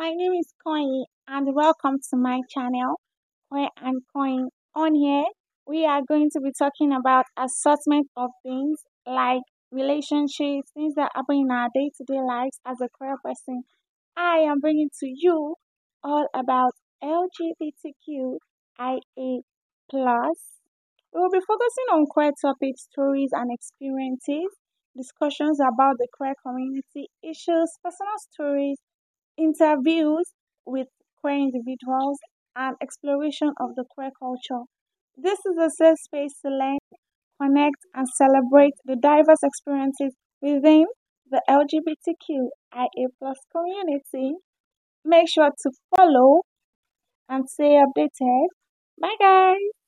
my name is Kanyin and welcome to my channel Queer and Kanyin. On here, we are going to be talking about assortment of things like relationships, things that happen in our day-to-day -day lives as a queer person. I am bringing to you all about LGBTQIA+. We will be focusing on queer topics, stories and experiences, discussions about the queer community, issues, personal stories, interviews with queer individuals, and exploration of the queer culture. This is a safe space to learn, connect, and celebrate the diverse experiences within the LGBTQIA community. Make sure to follow and stay updated. Bye, guys.